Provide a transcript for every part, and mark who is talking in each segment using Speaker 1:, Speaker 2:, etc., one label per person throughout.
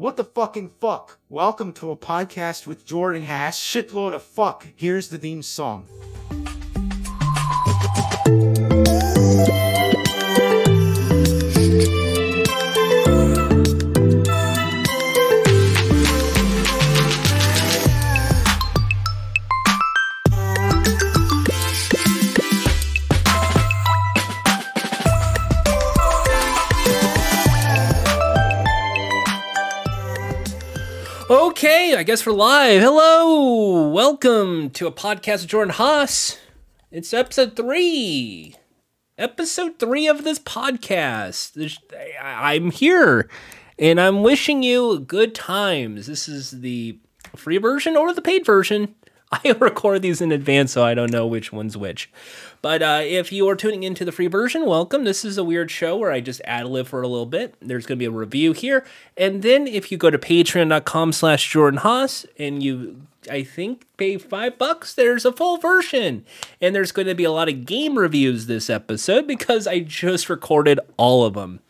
Speaker 1: What the fucking fuck? Welcome to a podcast with Jordan Hass. Shitload of fuck. Here's the theme song.
Speaker 2: I guess we're live. Hello, welcome to a podcast with Jordan Hass. It's episode three. Episode three of this podcast. I'm here, and I'm wishing you good times. This is the free version or the paid version. I record these in advance, so I don't know which one's which. But uh, if you are tuning into the free version, welcome. This is a weird show where I just ad lib for a little bit. There's going to be a review here, and then if you go to Patreon.com/slash Jordan Hass and you, I think, pay five bucks, there's a full version, and there's going to be a lot of game reviews this episode because I just recorded all of them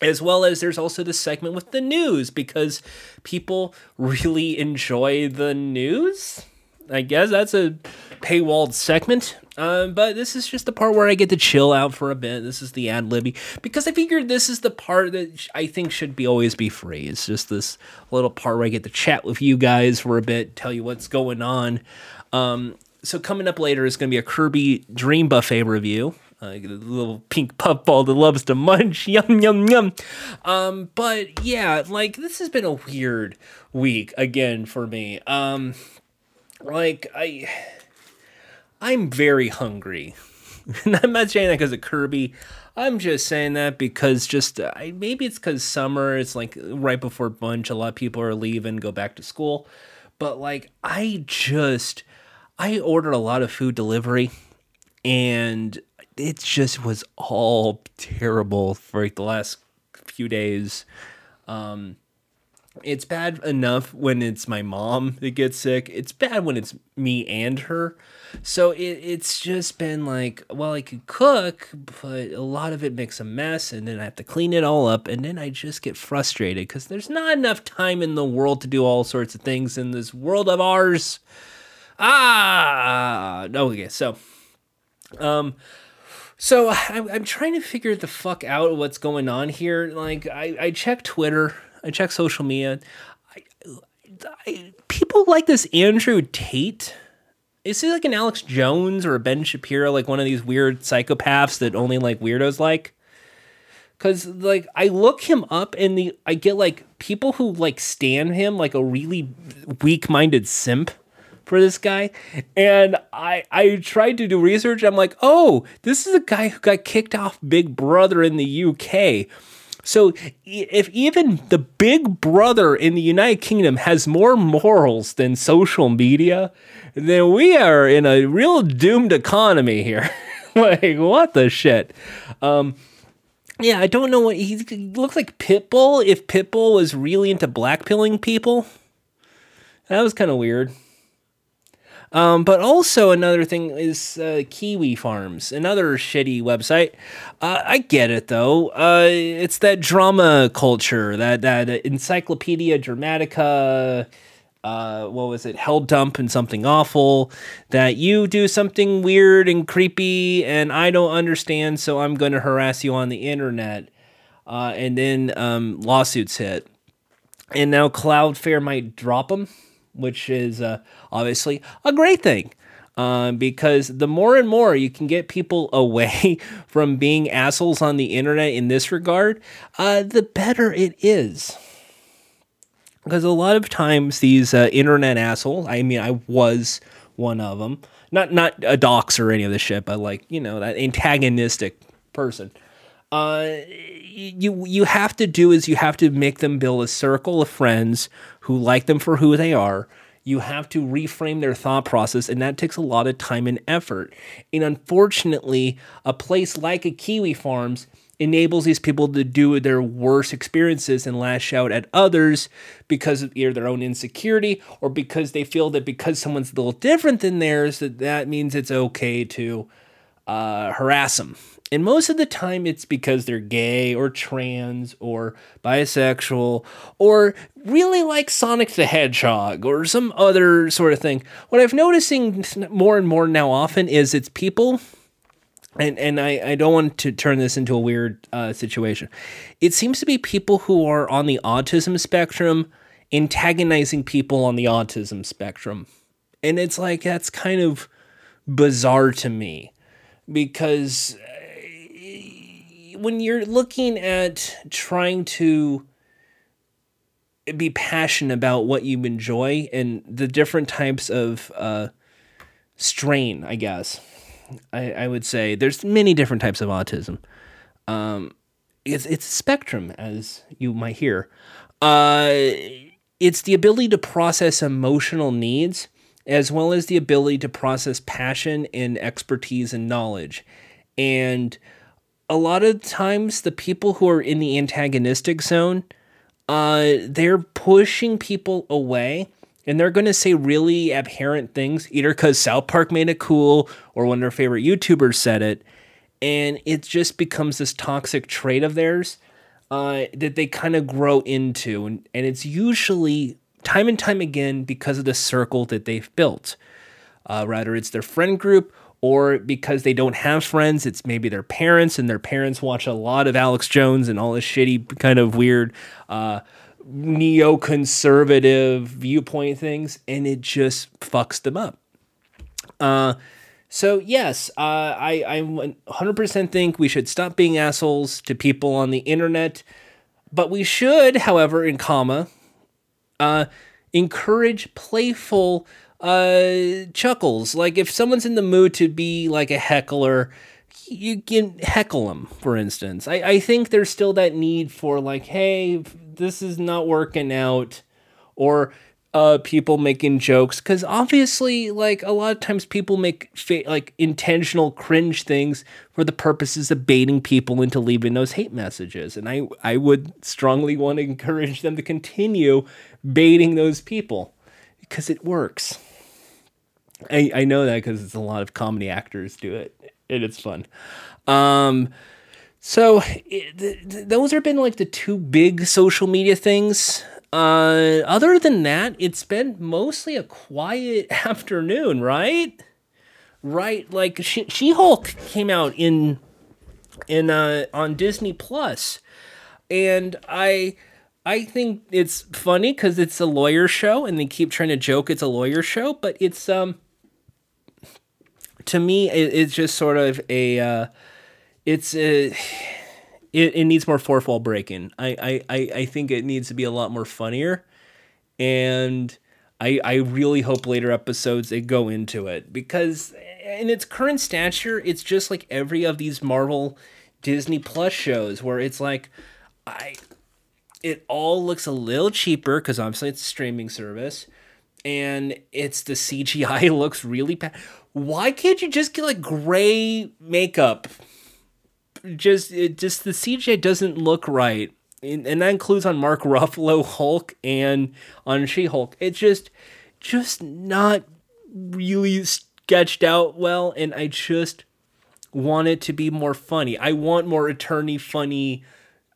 Speaker 2: as well as there's also the segment with the news because people really enjoy the news. I guess that's a paywalled segment. Um, but this is just the part where I get to chill out for a bit. This is the ad libby because I figured this is the part that I think should be always be free. It's just this little part where I get to chat with you guys for a bit, tell you what's going on. Um, so coming up later is going to be a Kirby Dream Buffet review. Uh, little pink puffball that loves to munch, yum yum yum. Um, but yeah, like this has been a weird week again for me. Um, like I, I'm very hungry. and I'm not saying that because of Kirby. I'm just saying that because just I, maybe it's because summer. It's like right before bunch. A lot of people are leaving, go back to school. But like I just, I ordered a lot of food delivery, and it just was all terrible for like the last few days. Um, it's bad enough when it's my mom that gets sick. It's bad when it's me and her. So it, it's just been like, well, I could cook, but a lot of it makes a mess, and then I have to clean it all up, and then I just get frustrated because there's not enough time in the world to do all sorts of things in this world of ours. Ah, okay, so, um, so I'm, I'm trying to figure the fuck out what's going on here. Like, I, I check Twitter, I check social media. I, I, people like this Andrew Tate. Is he like an Alex Jones or a Ben Shapiro, like one of these weird psychopaths that only like weirdos like? Cause like I look him up and the I get like people who like stand him like a really weak-minded simp for this guy. And I I tried to do research. I'm like, oh, this is a guy who got kicked off Big Brother in the UK. So if even the Big Brother in the United Kingdom has more morals than social media, then we are in a real doomed economy here. like what the shit? Um yeah, I don't know what he looks like Pitbull if Pitbull was really into blackpilling people. That was kind of weird. Um, but also another thing is uh, Kiwi Farms, another shitty website. Uh, I get it though. Uh, it's that drama culture, that that Encyclopedia Dramatica. Uh, what was it? Hell dump and something awful. That you do something weird and creepy, and I don't understand, so I'm going to harass you on the internet. Uh, and then um, lawsuits hit, and now Cloudflare might drop them which is uh, obviously a great thing. Um, because the more and more you can get people away from being assholes on the internet in this regard, uh, the better it is. Because a lot of times these uh, internet assholes, I mean, I was one of them. Not not a dox or any of this shit, but like you know that antagonistic person. Uh, you you have to do is you have to make them build a circle of friends who like them for who they are. You have to reframe their thought process, and that takes a lot of time and effort. And unfortunately, a place like a Kiwi Farms enables these people to do their worst experiences and lash out at others because of either their own insecurity or because they feel that because someone's a little different than theirs, that that means it's okay to uh, harass them. And most of the time, it's because they're gay or trans or bisexual or really like Sonic the Hedgehog or some other sort of thing. What I've noticing more and more now often is it's people and and I, I don't want to turn this into a weird uh, situation. It seems to be people who are on the autism spectrum antagonizing people on the autism spectrum. And it's like that's kind of bizarre to me because uh, when you're looking at trying to be passionate about what you enjoy and the different types of uh, strain, I guess I, I would say there's many different types of autism. Um, it's it's a spectrum, as you might hear. Uh, it's the ability to process emotional needs as well as the ability to process passion and expertise and knowledge. And a lot of times, the people who are in the antagonistic zone, uh, they're pushing people away and they're going to say really abhorrent things either because South Park made it cool or one of their favorite YouTubers said it. And it just becomes this toxic trait of theirs uh, that they kind of grow into. And, and it's usually time and time again because of the circle that they've built. Uh, rather, it's their friend group or because they don't have friends, it's maybe their parents, and their parents watch a lot of Alex Jones and all this shitty, kind of weird uh, neoconservative viewpoint things, and it just fucks them up. Uh, so yes, uh, I I 100% think we should stop being assholes to people on the internet, but we should, however, in comma, uh, encourage playful uh, chuckles. Like if someone's in the mood to be like a heckler, you can heckle them, for instance. I, I think there's still that need for like, hey, this is not working out or uh people making jokes cuz obviously like a lot of times people make fa- like intentional cringe things for the purposes of baiting people into leaving those hate messages and I I would strongly want to encourage them to continue baiting those people because it works. I I know that cuz it's a lot of comedy actors do it and it's fun. Um so it, th- those have been like the two big social media things. Uh, other than that, it's been mostly a quiet afternoon, right? Right, like She Hulk came out in in uh on Disney Plus, and I I think it's funny because it's a lawyer show, and they keep trying to joke it's a lawyer show, but it's um to me it, it's just sort of a uh, it's a, it, it needs more fourth wall breaking. I, I, I think it needs to be a lot more funnier. And I, I really hope later episodes they go into it because eh, in its current stature, it's just like every of these Marvel Disney Plus shows where it's like I it all looks a little cheaper because obviously it's a streaming service and it's the CGI looks really bad. Why can't you just get like gray makeup just it just the CJ doesn't look right, and, that includes on Mark Ruffalo Hulk and on She Hulk. It's just just not really sketched out well, and I just want it to be more funny. I want more attorney funny.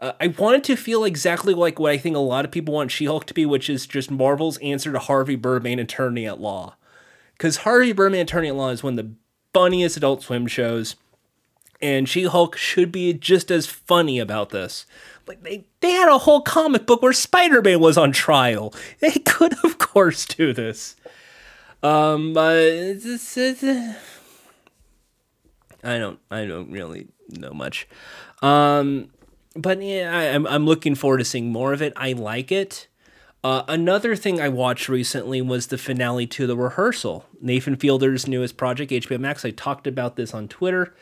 Speaker 2: Uh, I want it to feel exactly like what I think a lot of people want She Hulk to be, which is just Marvel's answer to Harvey Birdman Attorney at Law. Because Harvey Birdman Attorney at Law is one of the funniest Adult Swim shows and She Hulk should be just as funny about this. Like they, they had a whole comic book where Spider Man was on trial. They could, of course, do this. Um, but it's, it's, uh, I don't, I don't really know much. Um, but yeah, I, am I'm, I'm looking forward to seeing more of it. I like it. Uh, another thing I watched recently was the finale to The Rehearsal, Nathan Fielder's newest project, HBO Max. I talked about this on Twitter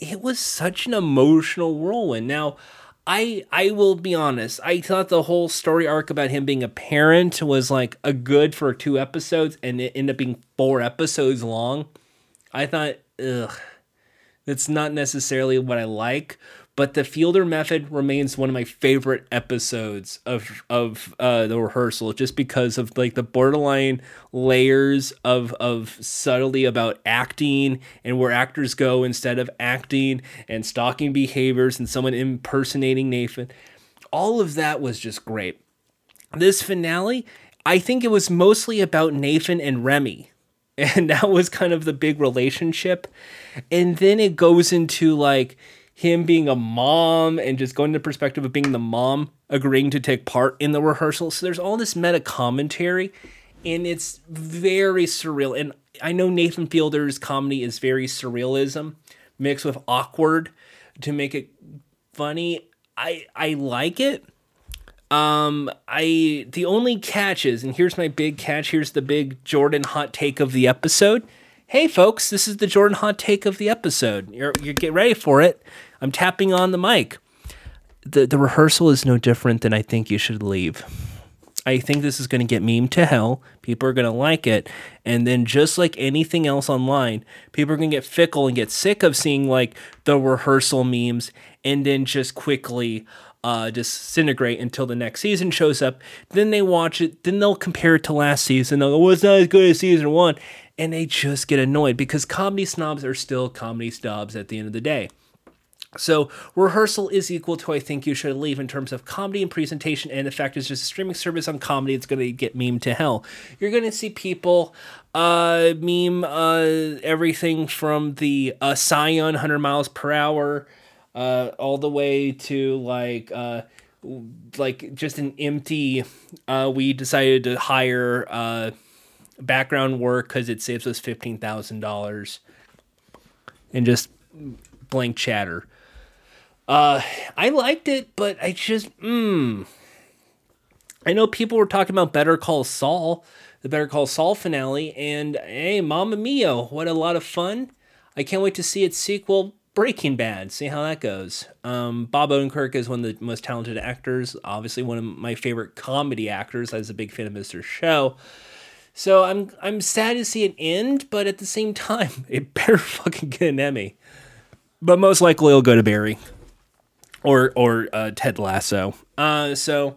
Speaker 2: it was such an emotional whirlwind. Now, I I will be honest. I thought the whole story arc about him being a parent was like a good for two episodes, and it ended up being four episodes long. I thought, ugh, that's not necessarily what I like. But the Fielder method remains one of my favorite episodes of of uh, the rehearsal, just because of like the borderline layers of of subtlety about acting and where actors go instead of acting and stalking behaviors and someone impersonating Nathan. All of that was just great. This finale, I think it was mostly about Nathan and Remy. And that was kind of the big relationship. And then it goes into like him being a mom and just going to the perspective of being the mom agreeing to take part in the rehearsal. So there's all this meta commentary and it's very surreal. And I know Nathan Fielder's comedy is very surrealism mixed with awkward to make it funny. I I like it. Um, I the only catch is, and here's my big catch. Here's the big Jordan hot take of the episode. Hey, folks, this is the Jordan hot take of the episode. You're you get ready for it. I'm tapping on the mic. the The rehearsal is no different than I think you should leave. I think this is going to get meme to hell. People are going to like it. And then, just like anything else online, people are going to get fickle and get sick of seeing like the rehearsal memes and then just quickly uh, disintegrate until the next season shows up. Then they watch it. Then they'll compare it to last season. They'll go, well, it's not as good as season one. And they just get annoyed because comedy snobs are still comedy snobs at the end of the day. So rehearsal is equal to I think you should leave in terms of comedy and presentation, and the fact is just a streaming service on comedy. It's going to get meme to hell. You're going to see people uh, meme uh, everything from the uh, Scion 100 miles per hour uh, all the way to like uh, like just an empty. Uh, we decided to hire uh, background work because it saves us fifteen thousand dollars, and just blank chatter. Uh, I liked it, but I just, mm. I know people were talking about Better Call Saul, the Better Call Saul finale, and hey, Mamma Mia, what a lot of fun! I can't wait to see its sequel, Breaking Bad. See how that goes. Um, Bob Odenkirk is one of the most talented actors, obviously one of my favorite comedy actors. I was a big fan of Mr. Show. So I'm I'm sad to see it end, but at the same time, it better fucking get an Emmy. But most likely it'll go to Barry or or uh, Ted Lasso. Uh, so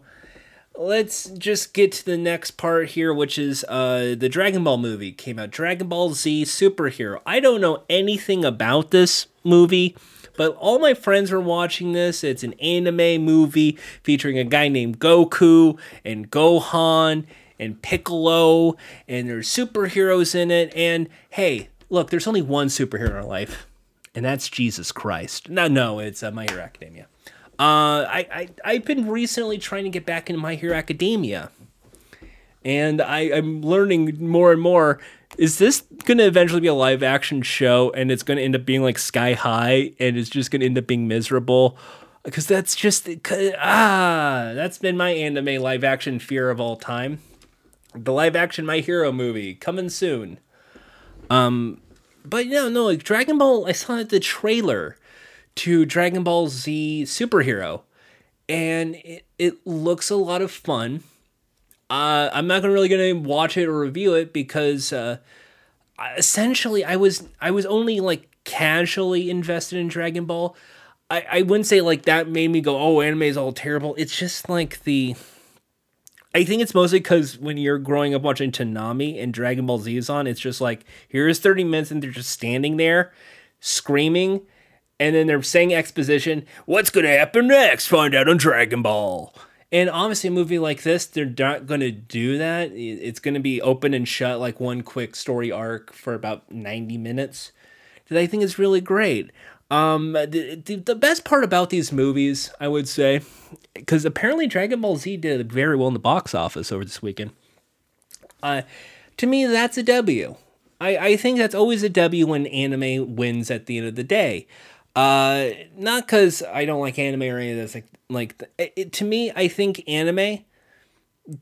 Speaker 2: let's just get to the next part here, which is uh, the Dragon Ball movie came out. Dragon Ball Z Superhero. I don't know anything about this movie. But all my friends were watching this. It's an anime movie featuring a guy named Goku and Gohan and Piccolo, and there's superheroes in it. And hey, look, there's only one superhero in life, and that's Jesus Christ. No, no, it's uh, My Hero Academia. Uh, I, I I've been recently trying to get back into My Hero Academia, and I, I'm learning more and more. Is this going to eventually be a live action show, and it's going to end up being like Sky High, and it's just going to end up being miserable? Because that's just ah, that's been my anime live action fear of all time. The live action My Hero movie coming soon. Um, but no, no, like Dragon Ball. I saw the trailer to Dragon Ball Z Superhero, and it, it looks a lot of fun. Uh, I'm not gonna really gonna watch it or review it because uh, essentially I was I was only like casually invested in Dragon Ball. I, I wouldn't say like that made me go oh anime is all terrible. It's just like the I think it's mostly because when you're growing up watching Toonami and Dragon Ball Z is on, it's just like here's 30 minutes and they're just standing there screaming and then they're saying exposition. What's to happen next? Find out on Dragon Ball. And obviously, a movie like this, they're not going to do that. It's going to be open and shut, like one quick story arc for about 90 minutes. That I think is really great. Um, the, the best part about these movies, I would say, because apparently Dragon Ball Z did very well in the box office over this weekend. Uh, to me, that's a W. I, I think that's always a W when anime wins at the end of the day. Uh, not because I don't like anime or any of this. Like, like it, it, to me, I think anime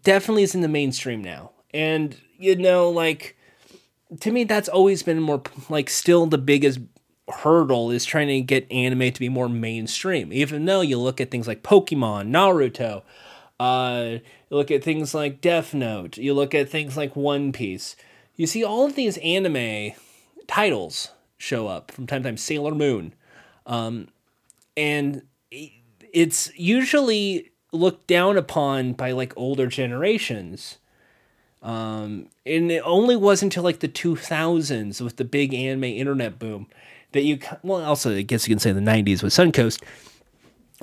Speaker 2: definitely is in the mainstream now, and you know, like to me, that's always been more like still the biggest hurdle is trying to get anime to be more mainstream. Even though you look at things like Pokemon, Naruto, uh, you look at things like Death Note, you look at things like One Piece. You see all of these anime titles show up from time to time. Sailor Moon um, and it's usually looked down upon by like older generations. Um, and it only was until like the 2000s with the big anime internet boom that you, well, also, I guess you can say the 90s with Suncoast.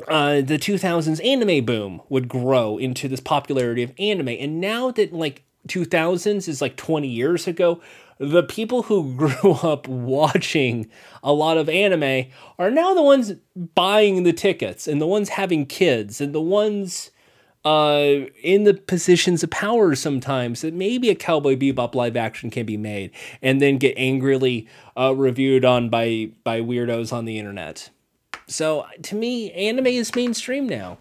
Speaker 2: Uh, the 2000s anime boom would grow into this popularity of anime. And now that like 2000s is like 20 years ago, the people who grew up watching a lot of anime are now the ones buying the tickets and the ones having kids and the ones uh, in the positions of power sometimes that maybe a Cowboy Bebop live action can be made and then get angrily uh, reviewed on by by weirdos on the internet. So to me, anime is mainstream now.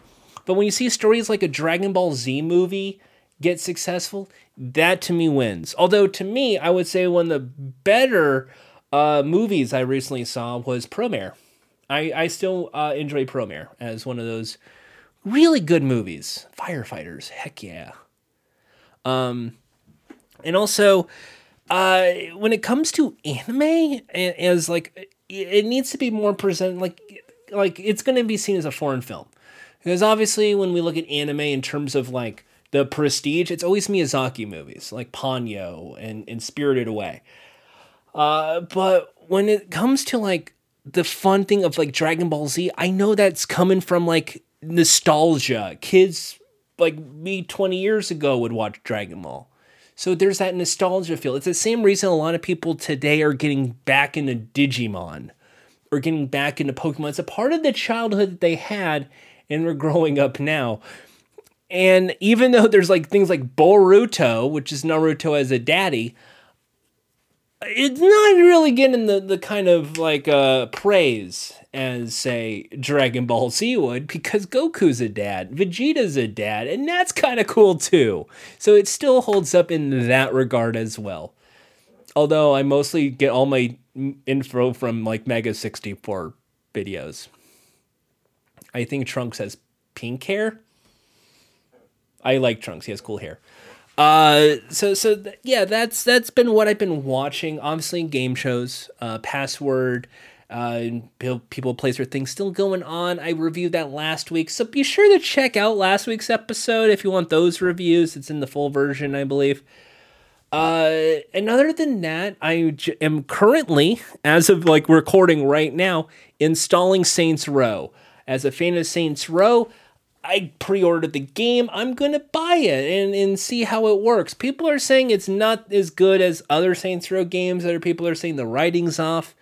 Speaker 2: But when you see stories like a Dragon Ball Z movie get successful, that to me wins. Although to me, I would say one of the better uh, movies I recently saw was Promare. I, I still uh, enjoy Promare as one of those really good movies. Firefighters, heck yeah. Um, and also, uh, when it comes to anime, as like it needs to be more present, like like it's going to be seen as a foreign film, because obviously when we look at anime in terms of like the prestige, it's always Miyazaki movies like Ponyo and, and Spirited Away. Uh, but when it comes to like the fun thing of like Dragon Ball Z, I know that's coming from like nostalgia. Kids like me 20 years ago would watch Dragon Ball. So there's that nostalgia feel. It's the same reason a lot of people today are getting back into Digimon or getting back into Pokemon. It's a part of the childhood that they had and we're growing up now. And even though there's like things like Boruto, which is Naruto as a daddy, it's not really getting the, the kind of like uh, praise as say Dragon Ball Z would because Goku's a dad, Vegeta's a dad, and that's kind of cool too. So it still holds up in that regard as well. Although I mostly get all my info from like Mega 64 videos. I think Trunks has pink hair I like Trunks. He has cool hair. Uh, so so th- yeah, that's that's been what I've been watching. Obviously, game shows, uh, Password, uh, people place their things still going on. I reviewed that last week, so be sure to check out last week's episode if you want those reviews. It's in the full version, I believe. Uh, and other than that, I j- am currently, as of like recording right now, installing Saints Row. As a fan of Saints Row, I pre-ordered the game. I'm gonna buy it and, and see how it works. People are saying it's not as good as other Saints Row games. Other people are saying the writing's off.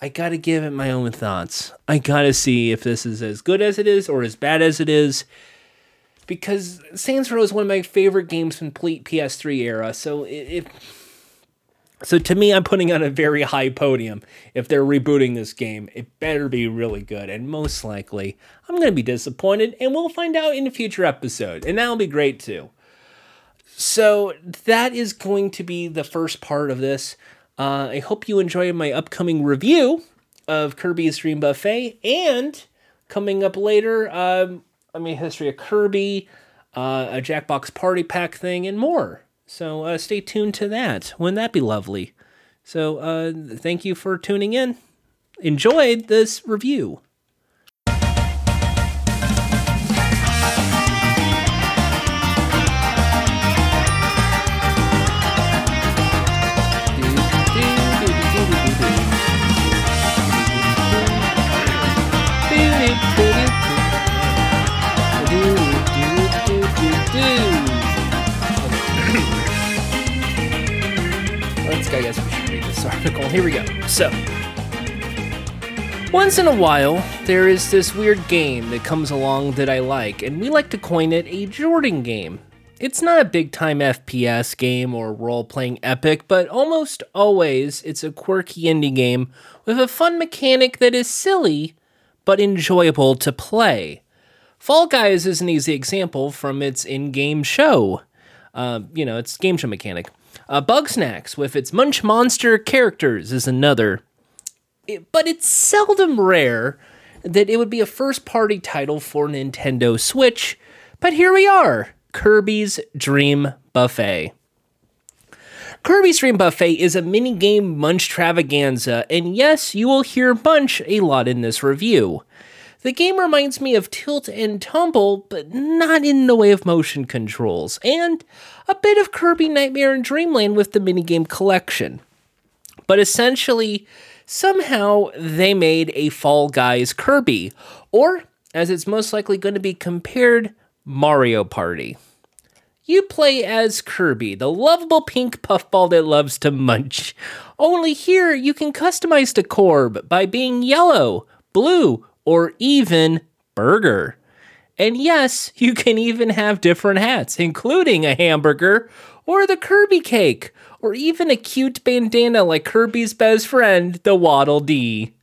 Speaker 2: I gotta give it my own thoughts. I gotta see if this is as good as it is or as bad as it is. Because Saints Row is one of my favorite games from complete PS3 era. So if so to me, I'm putting on a very high podium. If they're rebooting this game, it better be really good. And most likely, I'm going to be disappointed, and we'll find out in a future episode. And that'll be great too. So that is going to be the first part of this. Uh, I hope you enjoy my upcoming review of Kirby's Dream Buffet, and coming up later, um, I mean, history of Kirby, uh, a Jackbox Party Pack thing, and more. So uh, stay tuned to that. Wouldn't that be lovely? So uh, thank you for tuning in. Enjoyed this review. Read this article. Here we go. So, once in a while, there is this weird game that comes along that I like, and we like to coin it a Jordan game. It's not a big time FPS game or role playing epic, but almost always it's a quirky indie game with a fun mechanic that is silly but enjoyable to play. Fall Guys is an easy example from its in game show. Uh, you know, it's game show mechanic. Uh, Bugsnax, with its Munch Monster characters, is another. It, but it's seldom rare that it would be a first party title for Nintendo Switch. But here we are Kirby's Dream Buffet. Kirby's Dream Buffet is a mini game munch travaganza, and yes, you will hear munch a lot in this review. The game reminds me of Tilt and Tumble, but not in the way of motion controls, and a bit of Kirby Nightmare and Dreamland with the minigame collection. But essentially, somehow they made a Fall Guys Kirby, or as it's most likely going to be compared, Mario Party. You play as Kirby, the lovable pink puffball that loves to munch. Only here you can customize the Corb by being yellow, blue, or even burger. And yes, you can even have different hats, including a hamburger, or the Kirby cake, or even a cute bandana like Kirby's best friend, the Waddle Dee.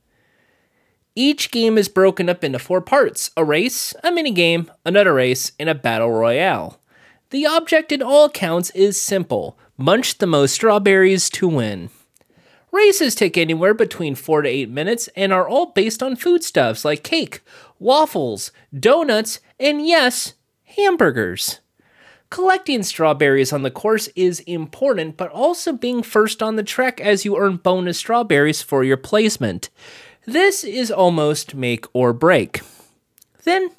Speaker 2: Each game is broken up into four parts a race, a minigame, another race, and a battle royale. The object in all counts is simple munch the most strawberries to win. Races take anywhere between 4 to 8 minutes and are all based on foodstuffs like cake, waffles, donuts, and yes, hamburgers. Collecting strawberries on the course is important, but also being first on the track as you earn bonus strawberries for your placement. This is almost make or break. Then,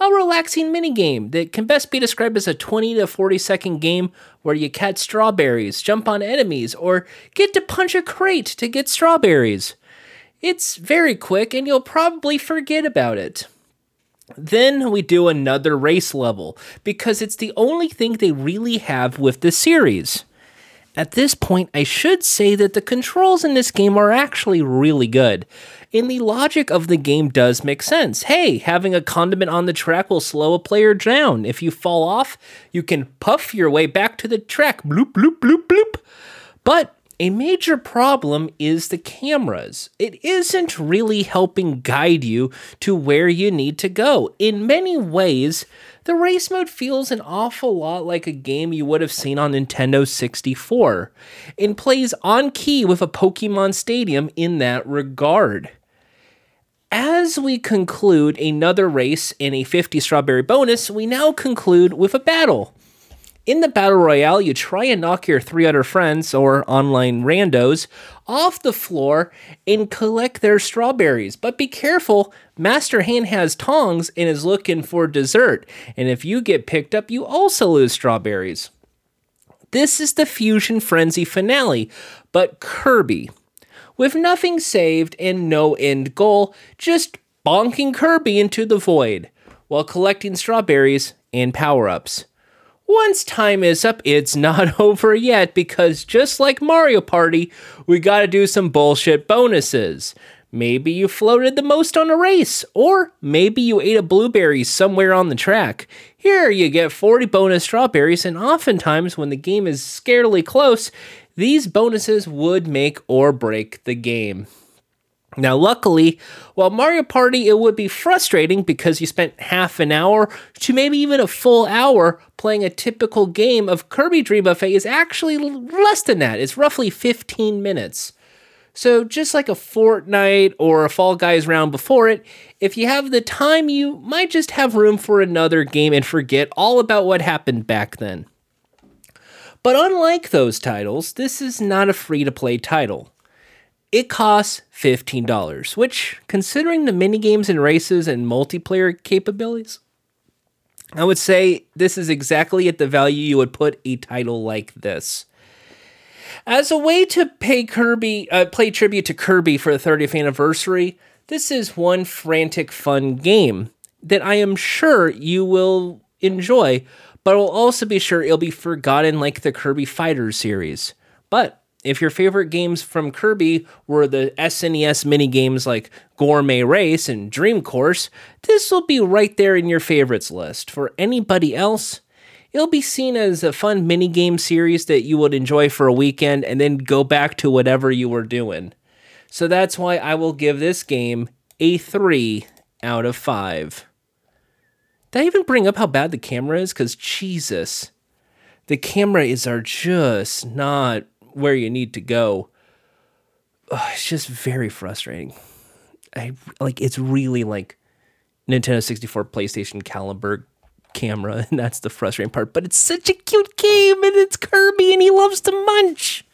Speaker 2: a relaxing minigame that can best be described as a 20 to 40 second game where you catch strawberries, jump on enemies, or get to punch a crate to get strawberries. It's very quick and you'll probably forget about it. Then we do another race level because it's the only thing they really have with the series. At this point, I should say that the controls in this game are actually really good. And the logic of the game does make sense. Hey, having a condiment on the track will slow a player down. If you fall off, you can puff your way back to the track. Bloop, bloop, bloop, bloop. But a major problem is the cameras. It isn't really helping guide you to where you need to go. In many ways, the race mode feels an awful lot like a game you would have seen on Nintendo 64 and plays on key with a Pokemon Stadium in that regard. As we conclude another race in a 50 strawberry bonus, we now conclude with a battle. In the Battle Royale, you try and knock your three other friends or online randos off the floor and collect their strawberries. But be careful, Master Hand has tongs and is looking for dessert. And if you get picked up, you also lose strawberries. This is the Fusion Frenzy finale, but Kirby. With nothing saved and no end goal, just bonking Kirby into the void while collecting strawberries and power ups. Once time is up, it's not over yet because just like Mario Party, we gotta do some bullshit bonuses. Maybe you floated the most on a race, or maybe you ate a blueberry somewhere on the track. Here you get 40 bonus strawberries, and oftentimes when the game is scarily close, these bonuses would make or break the game. Now, luckily, while Mario Party, it would be frustrating because you spent half an hour to maybe even a full hour playing a typical game of Kirby Dream Buffet is actually less than that. It's roughly 15 minutes. So, just like a Fortnite or a Fall Guys round before it, if you have the time, you might just have room for another game and forget all about what happened back then. But unlike those titles, this is not a free to play title. It costs $15, which, considering the minigames and races and multiplayer capabilities, I would say this is exactly at the value you would put a title like this. As a way to pay Kirby, uh, play tribute to Kirby for the 30th anniversary, this is one frantic, fun game that I am sure you will enjoy, but will also be sure it'll be forgotten like the Kirby Fighters series. But if your favorite games from Kirby were the SNES mini games like Gourmet Race and Dream Course, this will be right there in your favorites list. For anybody else, it'll be seen as a fun mini game series that you would enjoy for a weekend and then go back to whatever you were doing. So that's why I will give this game a 3 out of 5. Did I even bring up how bad the camera is? Because Jesus, the camera is are just not where you need to go. Ugh, it's just very frustrating. I like it's really like Nintendo 64 PlayStation caliber camera and that's the frustrating part but it's such a cute game and it's Kirby and he loves to munch.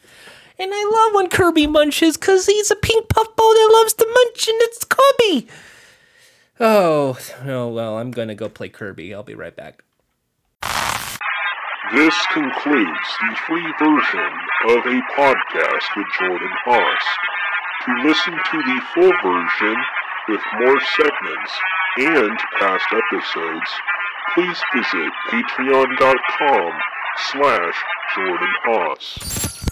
Speaker 2: And I love when Kirby munches cuz he's a pink puffball that loves to munch and it's Kirby. Oh, oh well, I'm gonna go play Kirby. I'll be right back.
Speaker 3: This concludes the free version of a podcast with Jordan Hass. To listen to the full version with more segments and past episodes, please visit patreon.com slash Jordan Hass.